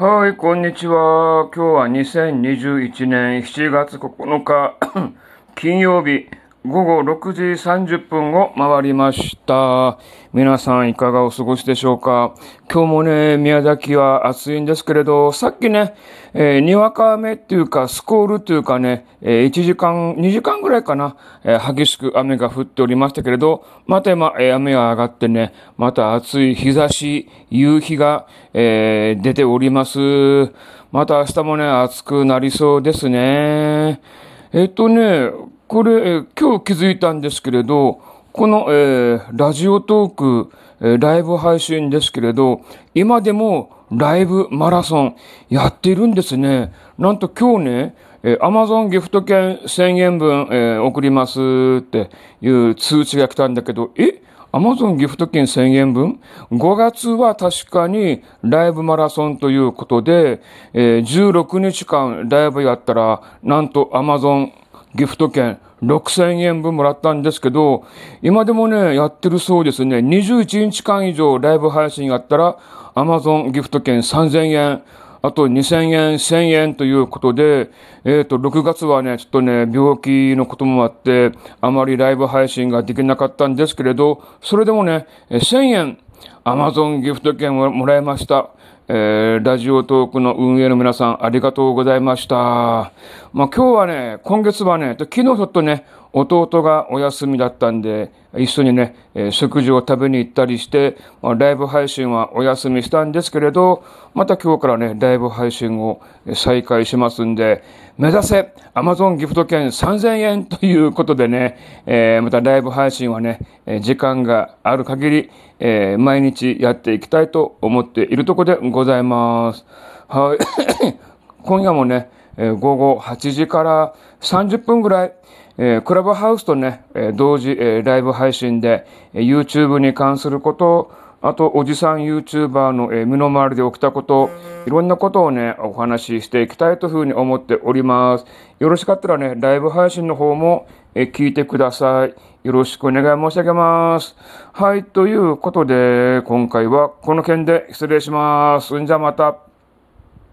はい、こんにちは。今日は2021年7月9日、金曜日、午後6時30分を回りました。皆さんいかがお過ごしでしょうか？今日もね、宮崎は暑いんですけれど、さっきね、えーにわか雨っていうか、スコールっていうかね、えー1時間、2時間ぐらいかな、えー激しく雨が降っておりましたけれど、また今、え雨が上がってね、また暑い日差し、夕日が、え出ております。また明日もね、暑くなりそうですね。えっとね、これ、今日気づいたんですけれど、この、えーラジオトーク、えーライブ配信ですけれど、今でもライブマラソンやっているんですね。なんと今日ね、えー、Amazon ギフト券1000円分、えー送りますっていう通知が来たんだけど、え？アマゾンギフト券1000円分 ?5 月は確かにライブマラソンということで、えー16日間ライブやったら、なんとアマゾンギフト券6000円分もらったんですけど、今でもね、やってるそうですね。21日間以上ライブ配信やったら、アマゾンギフト券3000円、あと2000円、1000円ということで、えっ、と、6月はね、ちょっとね、病気のこともあって、あまりライブ配信ができなかったんですけれど、それでもね、1000円、アマゾンギフト券をもらいました。えーラジオトークの運営の皆さん、ありがとうございました。まあ今日はね、今月はね、昨日ちょっとね、弟がお休みだったんで、一緒にね、えー食事を食べに行ったりして、まあ、ライブ配信はお休みしたんですけれど、また今日からね、ライブ配信を再開しますんで、目指せ Amazon ギフト券3000円ということでね、えーまたライブ配信はね、時間がある限り、えー毎日やっていきたいと思っているところでごございます。はい。今夜もね、えー午後8時から30分ぐらい、えークラブハウスとね、えー同時、えーライブ配信で、えー YouTube に関すること、あと、おじさん YouTuber の、え身の回りで起きたこと、いろんなことをね、お話ししていきたいというふうに思っております。よろしかったらね、ライブ配信の方も、え聞いてください。よろしくお願い申し上げます。はい、ということで、今回はこの件で失礼します。んじゃまた。